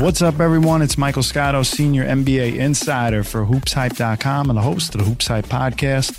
What's up, everyone? It's Michael Scotto, Senior NBA Insider for HoopsHype.com and the host of the HoopsHype Podcast.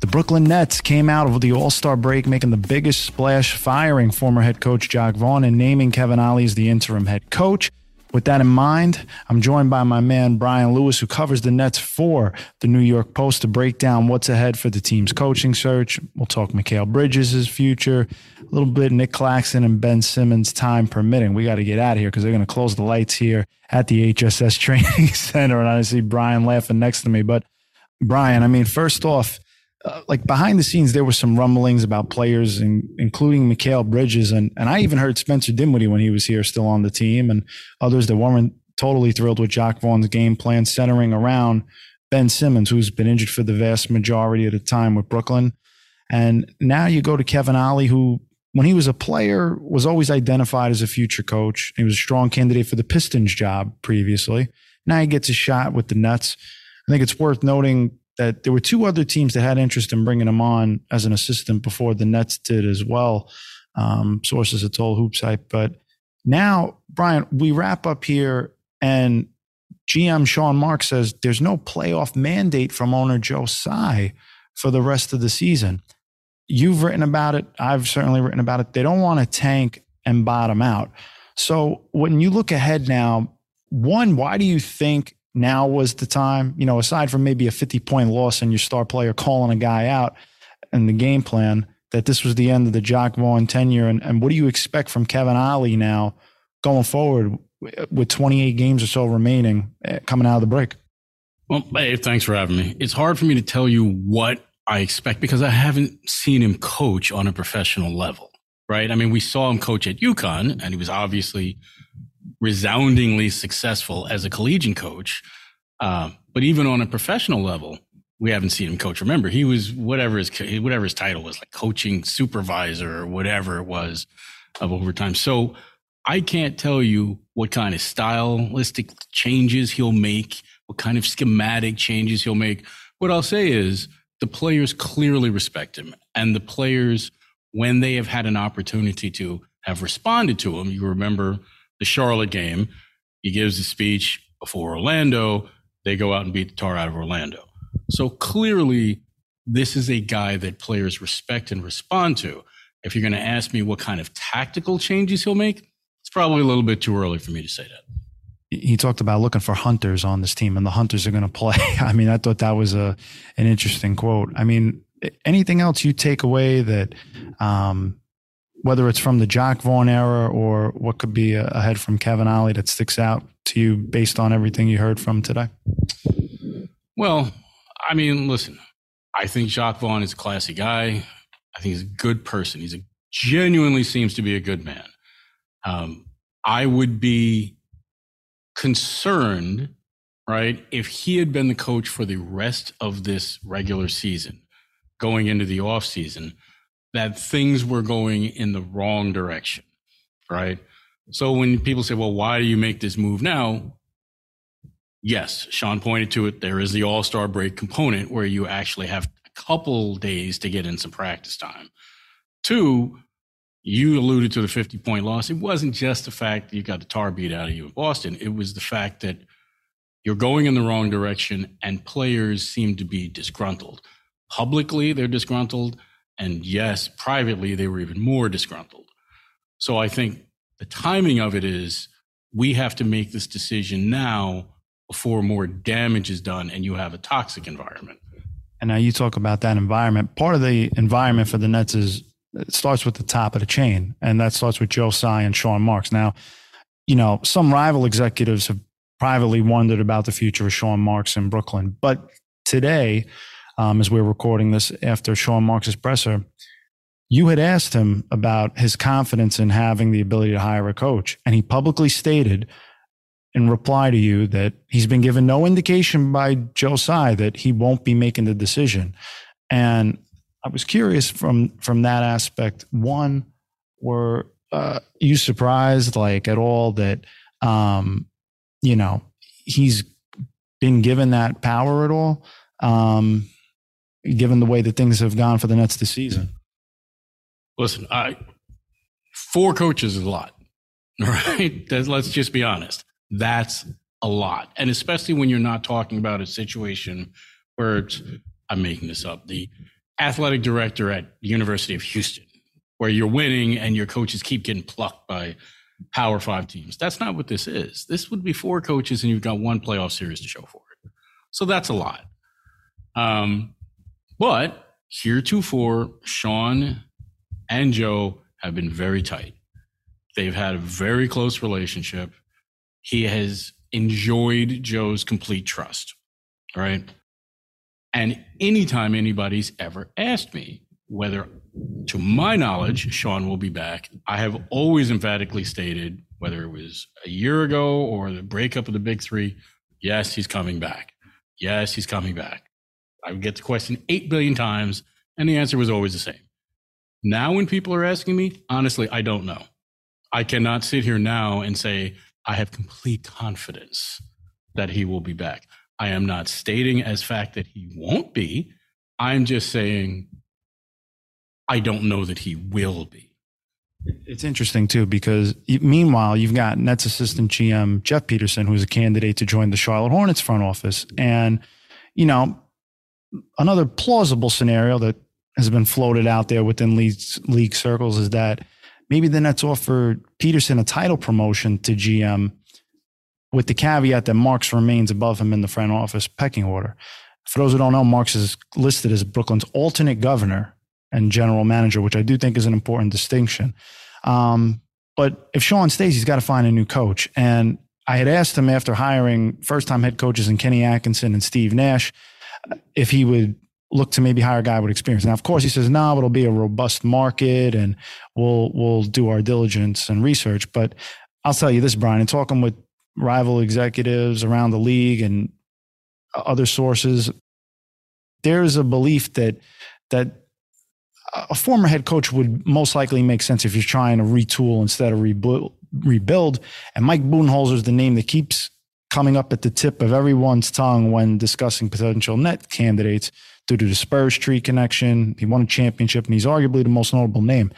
The Brooklyn Nets came out of the All Star break making the biggest splash, firing former head coach Jacque Vaughn and naming Kevin Ollie as the interim head coach. With that in mind, I'm joined by my man Brian Lewis, who covers the Nets for the New York Post to break down what's ahead for the team's coaching search. We'll talk Mikal Bridges' future, a little bit Nic Claxton and Ben Simmons, time permitting. We got to get out of here because they're going to close the lights here at the HSS Training Center. And I see Brian laughing next to me. But Brian, I mean, first off, uh, like behind the scenes, there were some rumblings about players, in, including Mikal Bridges, and and I even heard Spencer Dinwiddie when he was here, still on the team, and others that weren't totally thrilled with Jacque Vaughn's game plan centering around Ben Simmons, who's been injured for the vast majority of the time with Brooklyn, and now you go to Kevin Ollie, who when he was a player was always identified as a future coach. He was a strong candidate for the Pistons job previously. Now he gets a shot with the Nets. I think it's worth noting that there were two other teams that had interest in bringing him on as an assistant before the Nets did as well. Um, sources have told HoopsHype. But now, Brian, we wrap up here, and GM Sean Marks says there's no playoff mandate from owner Joe Tsai for the rest of the season. You've written about it. I've certainly written about it. They don't want to tank and bottom out. So when you look ahead now, one, why do you think now was the time, you know, aside from maybe a 50 point loss and your star player calling a guy out and the game plan, that this was the end of the Jacque Vaughn tenure. And, and what do you expect from Kevin Ollie now going forward with 28 games or so remaining eh, coming out of the break? Well, hey, thanks for having me. It's hard for me to tell you what I expect because I haven't seen him coach on a professional level, right? I mean, we saw him coach at UConn and he was obviously resoundingly successful as a collegiate coach. Uh, but even on a professional level, we haven't seen him coach. Remember, he was whatever his whatever his title was, like coaching supervisor or whatever it was of overtime. So I can't tell you what kind of stylistic changes he'll make, what kind of schematic changes he'll make. What I'll say is the players clearly respect him, and the players, when they have had an opportunity to have responded to him, you remember the Charlotte game. He gives a speech before Orlando. They go out and beat the tar out of Orlando. So clearly, this is a guy that players respect and respond to. If you're going to ask me what kind of tactical changes he'll make, it's probably a little bit too early for me to say that. He talked about looking for hunters on this team, and the hunters are going to play. I mean, I thought that was a an interesting quote. I mean, anything else you take away that um, whether it's from the Jacque Vaughn era or what could be ahead from Kevin Ollie that sticks out to you based on everything you heard from today? Well, I mean, listen, I think Jacque Vaughn is a classy guy. I think he's a good person. He's a genuinely seems to be a good man. Um, I would be concerned, right, if he had been the coach for the rest of this regular season, going into the off season that things were going in the wrong direction, right? So when people say, well, why do you make this move now? Yes, Sean pointed to it. There is the all star break component where you actually have a couple days to get in some practice time. Two, you alluded to the 50 point loss. It wasn't just the fact that you got the tar beat out of you in Boston, it was the fact that you're going in the wrong direction and players seem to be disgruntled. Publicly, they're disgruntled. And yes, privately, they were even more disgruntled. So I think the timing of it is we have to make this decision now before more damage is done and you have a toxic environment. And now you talk about that environment. Part of the environment for the Nets is it starts with the top of the chain, and that starts with Joe Tsai and Sean Marks. Now, you know, some rival executives have privately wondered about the future of Sean Marks in Brooklyn, but today, um, as we're recording this after Sean Marks' presser. You had asked him about his confidence in having the ability to hire a coach, and he publicly stated in reply to you that he's been given no indication by Joe Tsai that he won't be making the decision. And I was curious from from that aspect. One, were uh, you surprised, like at all, that um, you know he's been given that power at all, um, given the way that things have gone for the Nets this season? Listen, I four coaches is a lot, right? Let's just be honest. That's a lot, and especially when you're not talking about a situation where it's I'm making this up. The athletic director at University of Houston, where you're winning and your coaches keep getting plucked by Power Five teams. That's not what this is. This would be four coaches and you've got one playoff series to show for it. So that's a lot. Um, but heretofore, Sean and Joe have been very tight. They've had a very close relationship. He has enjoyed Joe's complete trust. All right. And anytime anybody's ever asked me whether, to my knowledge, Sean will be back, I have always emphatically stated, whether it was a year ago or the breakup of the big three, yes, he's coming back. Yes, he's coming back. I would get the question 8 billion times, and the answer was always the same. Now, when people are asking me, honestly, I don't know. I cannot sit here now and say, I have complete confidence that he will be back. I am not stating as fact that he won't be. I'm just saying I don't know that he will be. It's interesting too because meanwhile you've got Nets assistant GM Jeff Peterson, who's a candidate to join the Charlotte Hornets front office, and you know another plausible scenario that has been floated out there within league, circles is that maybe the Nets offer Peterson a title promotion to GM with the caveat that Marks remains above him in the front office pecking order. For those who don't know, Marks is listed as Brooklyn's alternate governor and general manager, which I do think is an important distinction. Um, but if Sean stays, he's got to find a new coach. And I had asked him after hiring first time head coaches in Kenny Atkinson and Steve Nash if he would look to maybe hire a guy with experience. Now, of course, he says, no, it'll be a robust market and we'll, we'll do our diligence and research. But I'll tell you this, Brian, in talking with rival executives around the league and other sources, there's a belief that that a former head coach would most likely make sense if you're trying to retool instead of rebuild. rebuild. And Mike Budenholzer is the name that keeps coming up at the tip of everyone's tongue when discussing potential net candidates due to the Spurs tree connection. He won a championship, and he's arguably the most notable name.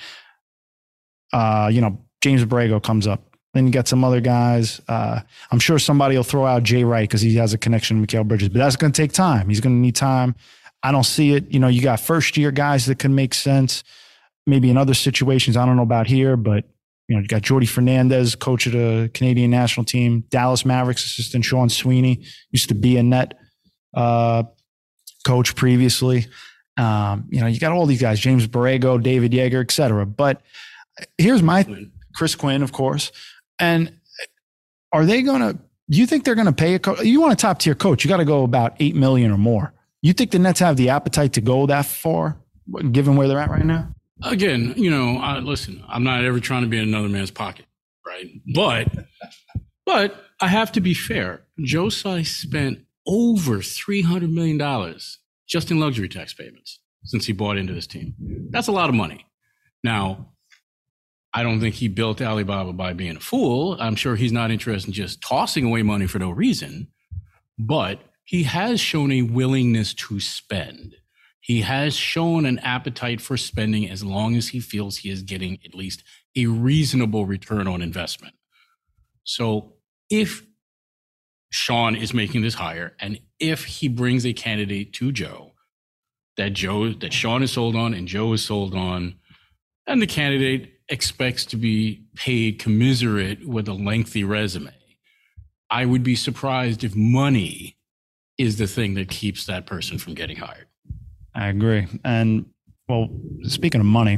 Uh, you know, James Borrego comes up then you got some other guys. Uh, I'm sure somebody will throw out Jay Wright because he has a connection to Mikal Bridges, but that's going to take time. He's going to need time. I don't see it. You know, you got first year guys that can make sense. Maybe in other situations, I don't know about here, but you know, you got Jordi Fernandez, coach of the Canadian national team, Dallas Mavericks assistant Sean Sweeney, used to be a net uh, coach previously. Um, you know, you got all these guys, James Borrego, David Yeager, et cetera. But here's my Chris Quinn, of course. And are they going to? Do you think they're going to pay a coach? You want a top tier coach? You got to go about eight million or more. You think the Nets have the appetite to go that far, given where they're at right now? Again, you know, I, listen, I'm not ever trying to be in another man's pocket, right? But, but I have to be fair. Joe Tsai spent over three hundred million dollars just in luxury tax payments since he bought into this team. That's a lot of money. Now, I don't think he built Alibaba by being a fool. I'm sure he's not interested in just tossing away money for no reason, but he has shown a willingness to spend. He has shown an appetite for spending as long as he feels he is getting at least a reasonable return on investment. So if Sean is making this hire and if he brings a candidate to Joe that Joe that Sean is sold on and Joe is sold on and the candidate expects to be paid commiserate with a lengthy resume. I would be surprised if money is the thing that keeps that person from getting hired. I agree. And well, speaking of money,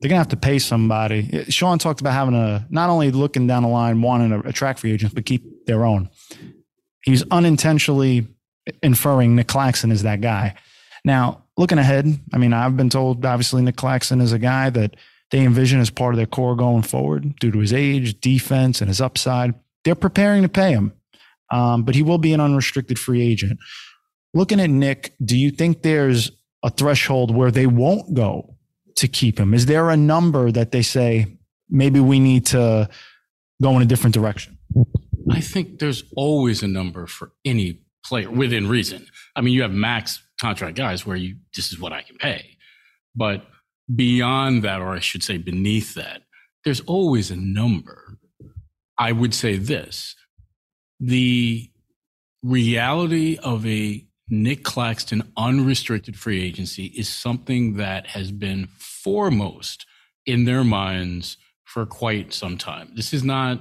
they're gonna have to pay somebody. Sean talked about having a not only looking down the line wanting to attract free agents, but keep their own. He's unintentionally inferring Nic Claxton is that guy. Now, looking ahead, I mean, I've been told obviously Nic Claxton is a guy that they envision as part of their core going forward due to his age, defense, and his upside. They're preparing to pay him, um, but he will be an unrestricted free agent. Looking at Nic, do you think there's a threshold where they won't go to keep him? Is there a number that they say maybe we need to go in a different direction? I think there's always a number for any player within reason. I mean, you have max contract guys where you this is what I can pay, but beyond that, or I should say beneath that, there's always a number. I would say this: the reality of a Nic Claxton unrestricted free agency is something that has been foremost in their minds for quite some time. This is not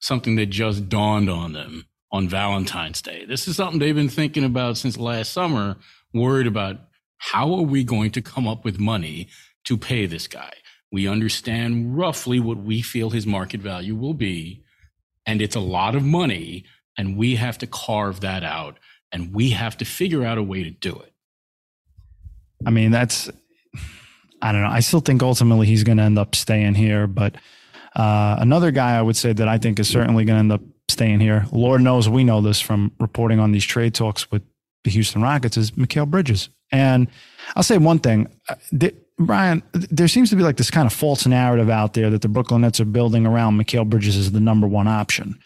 something that just dawned on them on Valentine's Day. This is something they've been thinking about since last summer, worried about how are we going to come up with money to pay this guy? We understand roughly what we feel his market value will be, and it's a lot of money, and we have to carve that out and we have to figure out a way to do it. I mean, that's I don't know. I still think ultimately he's going to end up staying here, but uh, another guy I would say that I think is certainly going to end up staying here. Lord knows we know this from reporting on these trade talks with the Houston Rockets is Mikal Bridges. And I'll say one thing, uh, Brian. There seems to be like this kind of false narrative out there that the Brooklyn Nets are building around Mikal Bridges as the number one option.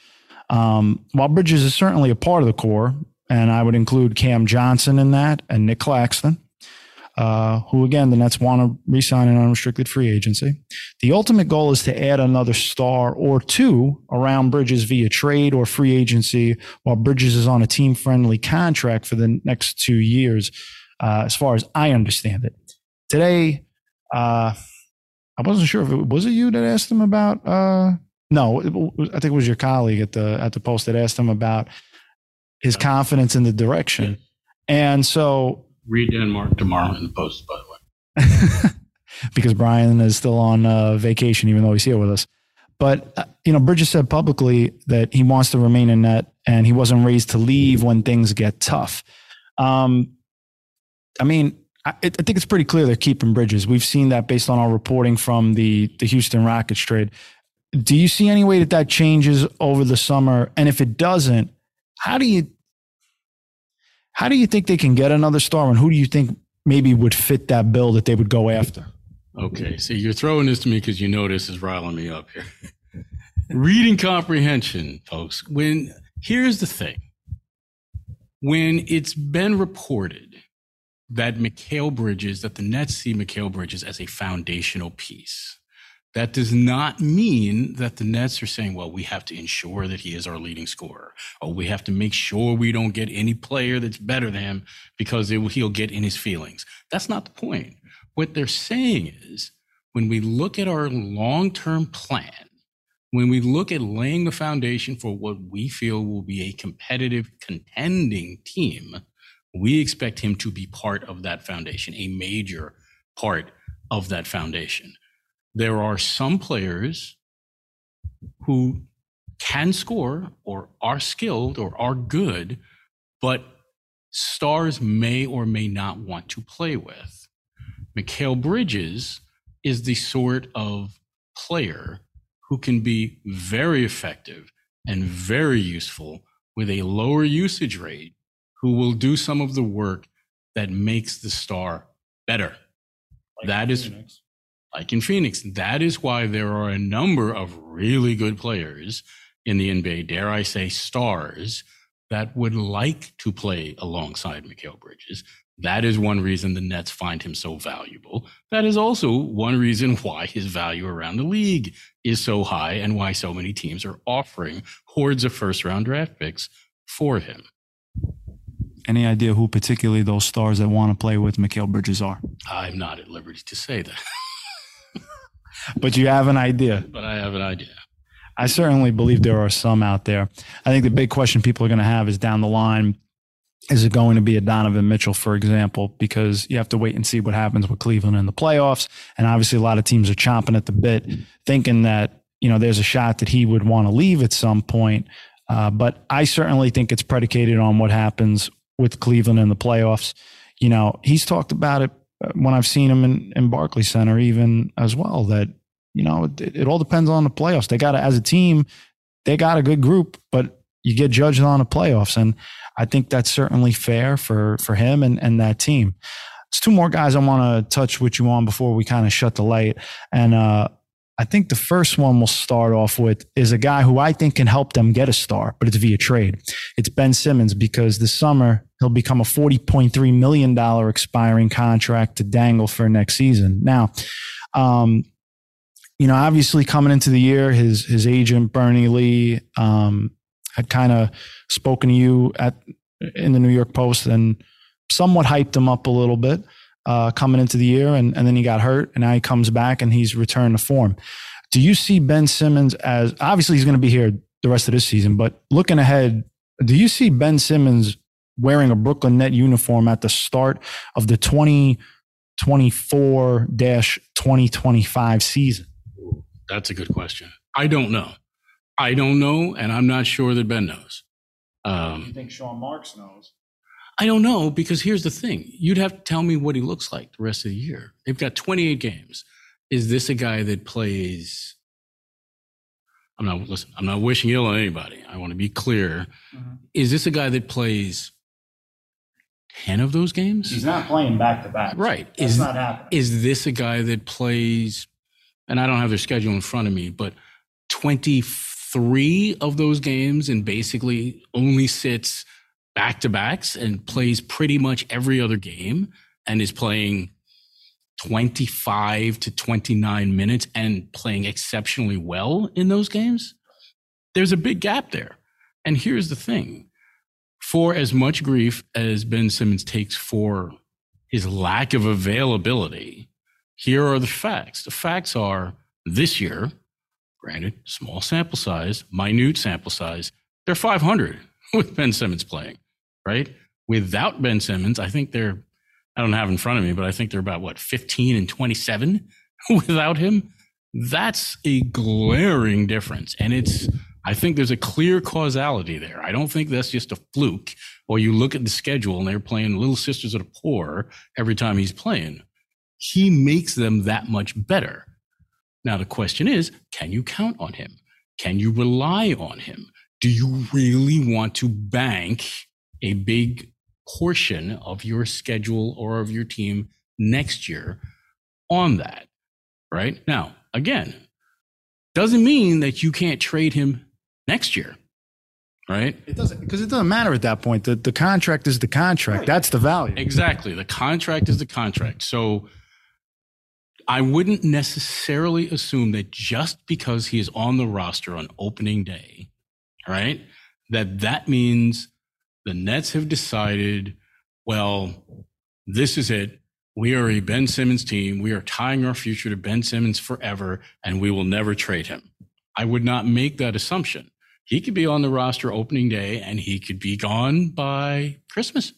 Um, while Bridges is certainly a part of the core, and I would include Cam Johnson in that and Nic Claxton, uh, who again the Nets want to re-sign an unrestricted free agency. The ultimate goal is to add another star or two around Bridges via trade or free agency, while Bridges is on a team-friendly contract for the next two years, uh, as far as I understand it. Today, uh, I wasn't sure if it was it you that asked him about. Uh, no, I think it was your colleague at the at the post that asked him about his confidence in the direction. And so read Denmark tomorrow in the post, by the way. because Brian is still on uh, vacation, even though he's here with us. But, uh, you know, Bridges said publicly that he wants to remain in net and he wasn't raised to leave when things get tough. Um, I mean, I, I, think it's pretty clear they're keeping Bridges. We've seen that based on our reporting from the, the Houston Rockets trade. Do you see any way that that changes over the summer? And if it doesn't, how do you how do you think they can get another star and who do you think maybe would fit that bill that they would go after? Okay, so you're throwing this to me because you know this is riling me up here. Reading comprehension, folks. When here's the thing. When it's been reported that Mikal Bridges, that the Nets see Mikal Bridges as a foundational piece, that does not mean that the Nets are saying, well, we have to ensure that he is our leading scorer, or we have to make sure we don't get any player that's better than him because will, he'll get in his feelings. That's not the point. What they're saying is when we look at our long term plan, when we look at laying the foundation for what we feel will be a competitive, contending team, we expect him to be part of that foundation, a major part of that foundation there are some players who can score or are skilled or are good, but stars may or may not want to play with. Mikal Bridges is the sort of player who can be very effective and very useful with a lower usage rate, who will do some of the work that makes the star better. Like that is Phoenix like in Phoenix. That is why there are a number of really good players in the NBA, dare I say stars, that would like to play alongside Mikal Bridges. That is one reason the Nets find him so valuable. That is also one reason why his value around the league is so high and why so many teams are offering hordes of first round draft picks for him. Any idea who particularly those stars that want to play with Mikal Bridges are? I'm not at liberty to say that. but you have an idea. But I have an idea. I certainly believe there are some out there. I think the big question people are going to have is down the line is it going to be a Donovan Mitchell, for example? Because you have to wait and see what happens with Cleveland in the playoffs. And obviously, a lot of teams are chomping at the bit, thinking that, you know, there's a shot that he would want to leave at some point. Uh, but I certainly think it's predicated on what happens with Cleveland in the playoffs you know, he's talked about it uh, when I've seen him in, in Barclays Center, even as well, that, you know, it, it all depends on the playoffs. They got to, as a team, they got a good group, but you get judged on the playoffs. And I think that's certainly fair for, for him and, and that team. There's two more guys I want to touch with you on before we kind of shut the light. And, uh, I think the first one we'll start off with is a guy who I think can help them get a star, but it's via trade. It's Ben Simmons because this summer he'll become a $40.3 million expiring contract to dangle for next season. Now, um, you know, obviously coming into the year, his his agent Bernie Lee um, had kind of spoken to you at in the New York Post and somewhat hyped him up a little bit uh, coming into the year, and, and then he got hurt, and now he comes back and he's returned to form. Do you see Ben Simmons as obviously he's going to be here the rest of this season, but looking ahead, do you see Ben Simmons wearing a Brooklyn Net uniform at the start of the 2024 2025 season? That's a good question. I don't know. I don't know, and I'm not sure that Ben knows. Um, you think Sean Marks knows? I don't know because here's the thing. You'd have to tell me what he looks like the rest of the year. They've got 28 games. Is this a guy that plays? I'm not listen. I'm not wishing ill on anybody. I want to be clear. Mm-hmm. Is this a guy that plays 10 of those games? He's not playing back to back. Right. That's is, not happening. Is this a guy that plays, and I don't have their schedule in front of me, but 23 of those games and basically only sits back to backs and plays pretty much every other game and is playing 25 to 29 minutes and playing exceptionally well in those games, there's a big gap there. And here's the thing for as much grief as Ben Simmons takes for his lack of availability, here are the facts. The facts are this year, granted, small sample size, minute sample size, they're 500 with Ben Simmons playing right? Without Ben Simmons, I think they're, I don't have in front of me, but I think they're about what, 15 and 27 without him. That's a glaring difference. And it's, I think there's a clear causality there. I don't think that's just a fluke, or you look at the schedule and they're playing Little Sisters of the Poor every time he's playing. He makes them that much better. Now, the question is can you count on him? Can you rely on him? Do you really want to bank a big portion of your schedule or of your team next year on that, right? Now, again, doesn't mean that you can't trade him next year, right? It doesn't because it doesn't matter at that point. The the contract is the contract. Right. That's the value. Exactly. The contract is the contract. So I wouldn't necessarily assume that just because he is on the roster on opening day, right, that that means the Nets have decided, well, this is it. We are a Ben Simmons team. We are tying our future to Ben Simmons forever, and we will never trade him. I would not make that assumption. He could be on the roster opening day and he could be gone by Christmas.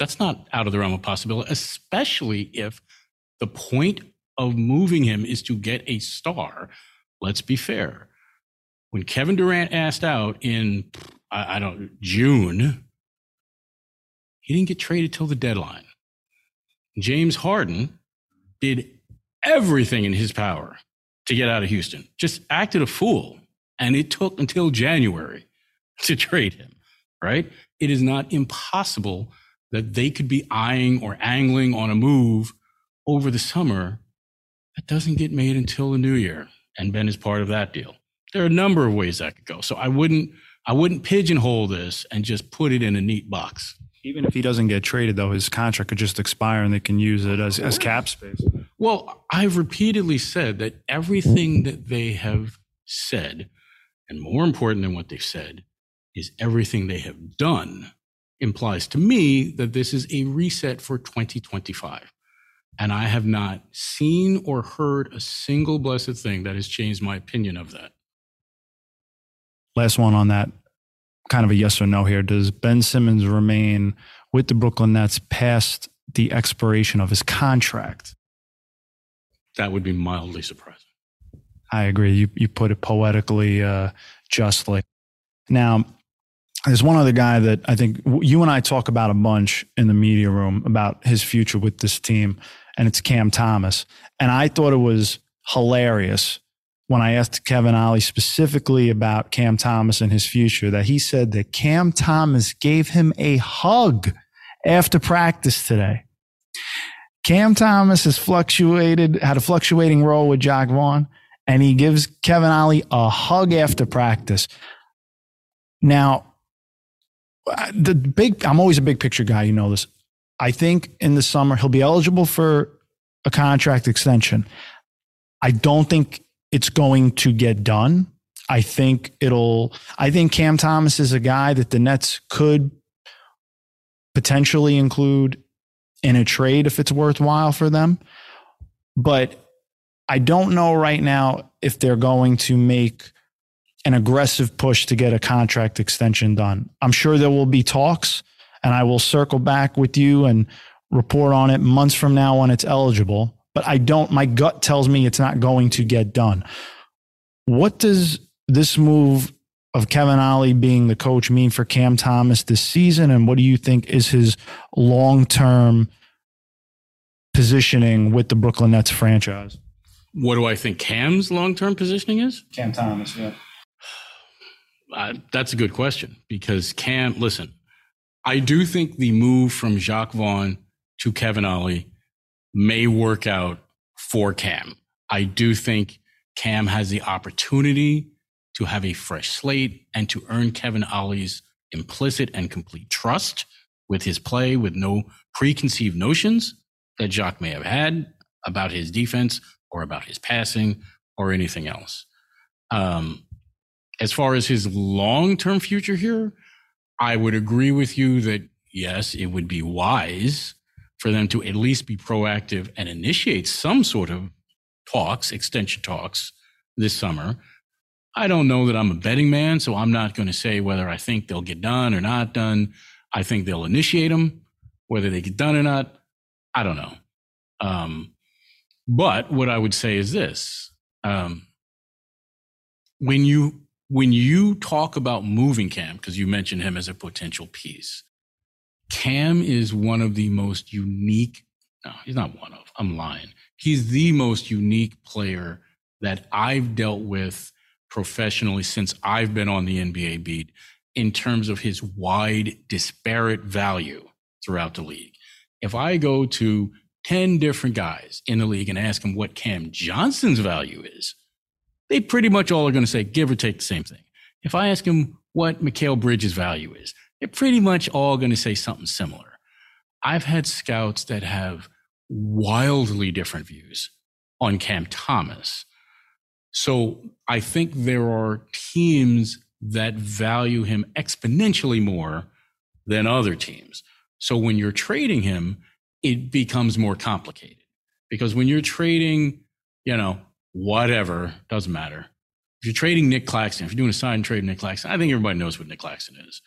That's not out of the realm of possibility, especially if the point of moving him is to get a star. Let's be fair. When Kevin Durant asked out in I, I don't June. He didn't get traded till the deadline. James Harden did everything in his power to get out of Houston. Just acted a fool, and it took until January to trade him. Right? It is not impossible that they could be eyeing or angling on a move over the summer that doesn't get made until the new year. And Ben is part of that deal. There are a number of ways that could go. So I wouldn't I wouldn't pigeonhole this and just put it in a neat box. Even if he doesn't get traded, though, his contract could just expire and they can use it as, as cap space. Well, I've repeatedly said that everything that they have said, and more important than what they've said, is everything they have done implies to me that this is a reset for 2025. And I have not seen or heard a single blessed thing that has changed my opinion of that. Last one on that, kind of a yes or no here. Does Ben Simmons remain with the Brooklyn Nets past the expiration of his contract? That would be mildly surprising. I agree. You you put it poetically uh, justly. Now, there's one other guy that I think you and I talk about a bunch in the media room about his future with this team, and it's Cam Thomas. And I thought it was hilarious when I asked Kevin Ollie specifically about Cam Thomas and his future that he said that Cam Thomas gave him a hug after practice today. Cam Thomas has fluctuated, had a fluctuating role with Jacque Vaughn, and he gives Kevin Ollie a hug after practice. Now, the big, I'm always a big picture guy, you know this. I think in the summer he'll be eligible for a contract extension. I don't think it's going to get done. I think it'll, I think Cam Thomas is a guy that the Nets could potentially include in a trade if it's worthwhile for them. But I don't know right now if they're going to make an aggressive push to get a contract extension done. I'm sure there will be talks, and I will circle back with you and report on it months from now when it's eligible. But I don't, my gut tells me it's not going to get done. What does this move of Kevin Ollie being the coach mean for Cam Thomas this season? And what do you think is his long term positioning with the Brooklyn Nets franchise? What do I think Cam's long term positioning is? Cam Thomas, yeah. Uh, that's a good question because Cam, listen, I do think the move from Jacque Vaughn to Kevin Ollie may work out for Cam. I do think Cam has the opportunity to have a fresh slate and to earn Kevin Ollie's implicit and complete trust with his play with no preconceived notions that Jacque may have had about his defense or about his passing or anything else. Um, as far as his long term future here, I would agree with you that yes, it would be wise for them to at least be proactive and initiate some sort of talks, extension talks this summer. I don't know that I'm a betting man, so I'm not going to say whether I think they'll get done or not done. I think they'll initiate them. Whether they get done or not, I don't know. Um, but what I would say is this: um, when you when you talk about moving Cam, because you mentioned him as a potential piece, Cam is one of the most unique. No, he's not one of. I'm lying. He's the most unique player that I've dealt with professionally since I've been on the NBA beat in terms of his wide, disparate value throughout the league. If I go to 10 different guys in the league and ask them what Cam Johnson's value is, they pretty much all are going to say, give or take the same thing. If I ask them what Mikal Bridges' value is, they're pretty much all going to say something similar. I've had scouts that have wildly different views on Cam Thomas. So I think there are teams that value him exponentially more than other teams. So when you're trading him, it becomes more complicated because when you're trading, you know, whatever, doesn't matter. If you're trading Nic Claxton, if you're doing a sign trade Nic Claxton, I think everybody knows what Nic Claxton is.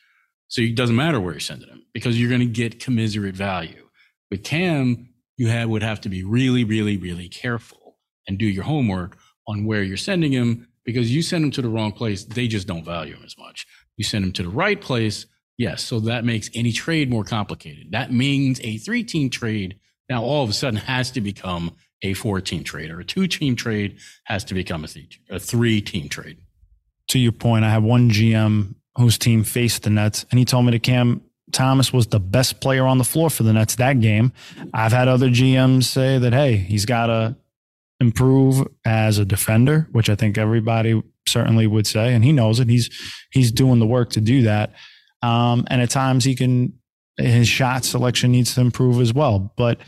So it doesn't matter where you're sending them because you're going to get commiserate value. With Cam, you have, would have to be really, really, really careful and do your homework on where you're sending him because you send him to the wrong place, they just don't value him as much. You send him to the right place, yes. So that makes any trade more complicated. That means a three team trade now all of a sudden has to become a four team trade or a two team trade has to become a three team trade. To your point, I have one GM whose team faced the Nets, and he told me that Cam Thomas was the best player on the floor for the Nets that game. I've had other GMs say that, hey, he's got to improve as a defender, which I think everybody certainly would say, and he knows it. He's he's doing the work to do that. Um, and at times he can his shot selection needs to improve as well. But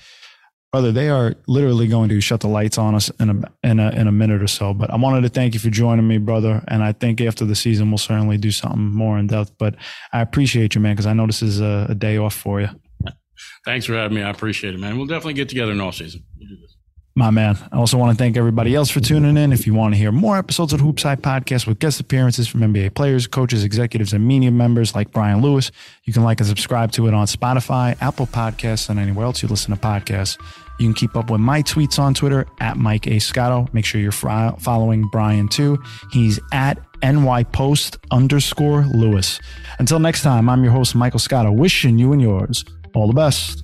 brother, they are literally going to shut the lights on us in a, in a in a minute or so. But I wanted to thank you for joining me, brother. And I think after the season, we'll certainly do something more in depth. But I appreciate you, man, because I know this is a, a, day off for you. Thanks for having me. I appreciate it, man. We'll definitely get together in off season. My man. I also want to thank everybody else for tuning in. If you want to hear more episodes of the HoopsHype Podcast with guest appearances from NBA players, coaches, executives, and media members like Brian Lewis, you can like and subscribe to it on Spotify, Apple Podcasts, and anywhere else you listen to podcasts. You can keep up with my tweets on Twitter at Mike A. Scotto. Make sure you're following Brian too. He's at nypost underscore Lewis. Until next time, I'm your host, Michael Scotto, wishing you and yours all the best.